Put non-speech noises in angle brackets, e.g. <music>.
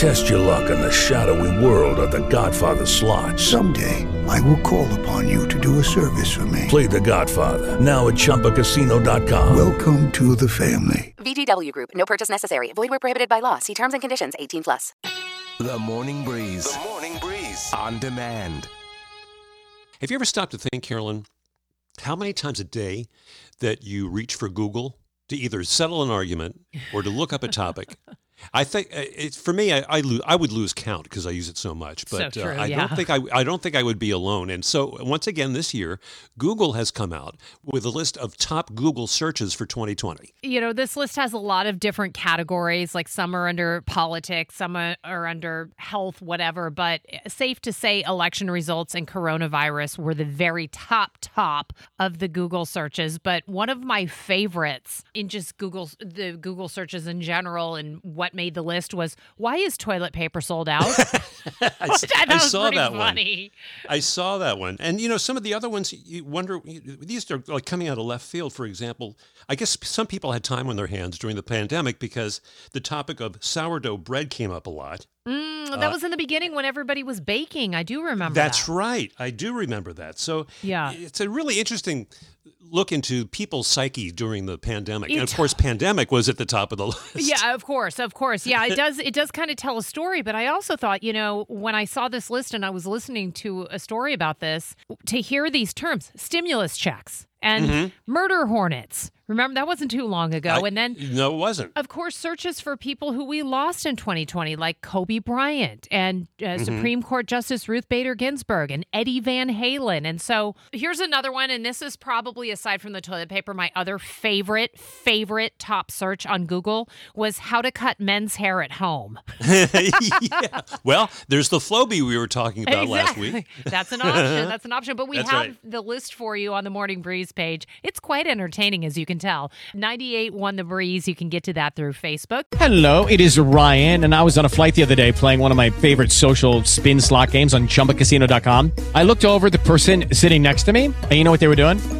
Test your luck in the shadowy world of The Godfather slot. Someday, I will call upon you to do a service for me. Play The Godfather now at ChumbaCasino.com. Welcome to the family. VGW Group. No purchase necessary. Void where prohibited by law. See terms and conditions. 18 plus. The Morning Breeze. The Morning Breeze. On demand. Have you ever stopped to think, Carolyn, how many times a day that you reach for Google to either settle an argument or to look up a topic? <laughs> I think uh, it's for me. I I, lo- I would lose count because I use it so much. But So true, uh, I yeah. don't think I I don't think I would be alone. And so once again this year, Google has come out with a list of top Google searches for 2020. you know, this list has a lot of different categories. Like some are under politics, some are are under health, whatever. But safe to say, election results and coronavirus were the very top top of the Google searches. But one of my favorites in just Google the Google searches in general and what made the list was why is toilet paper sold out? <laughs> I, <laughs> that I saw that one. I saw that one. And you know, some of the other ones you wonder these are like coming out of left field. For example, I guess some people had time on their hands during the pandemic because the topic of sourdough bread came up a lot. Mm, that was in the beginning when everybody was baking. I do remember. Uh, That's that. right. I do remember that. So Yeah. it's a really interesting look into people's psyche during the pandemic. and of course, pandemic was at the top of the list. Yeah, of course, of course. Yeah, it <laughs> does. It does kind of tell a story. But I also thought, you know, when I saw this list and I was listening to a story about this, to hear these terms, stimulus checks and mm-hmm. murder hornets. Remember that wasn't too long ago. I- and then no, it wasn't. of course, searches for people who we lost in 2020, like Kobe Bryant and uh, Mm-hmm. Supreme Court Justice Ruth Bader Ginsburg and Eddie Van Halen. And so here's another one. And this is probably, aside from the toilet paper, my other favorite, favorite top search on Google was how to cut men's hair at home. <laughs> yeah. Well, there's the Flowbee we were talking about last week. That's an option. <laughs> That's an option. But we That's have right. the list for you on the Morning Breeze page. It's quite entertaining, as you can tell. 98 won the breeze. You can get to that through Facebook. Hello, it is Ryan, and I was on a flight the other day playing one of my favorite social spin slot games on chumbacasino.com. I looked over the person sitting next to me, and you know what they were doing?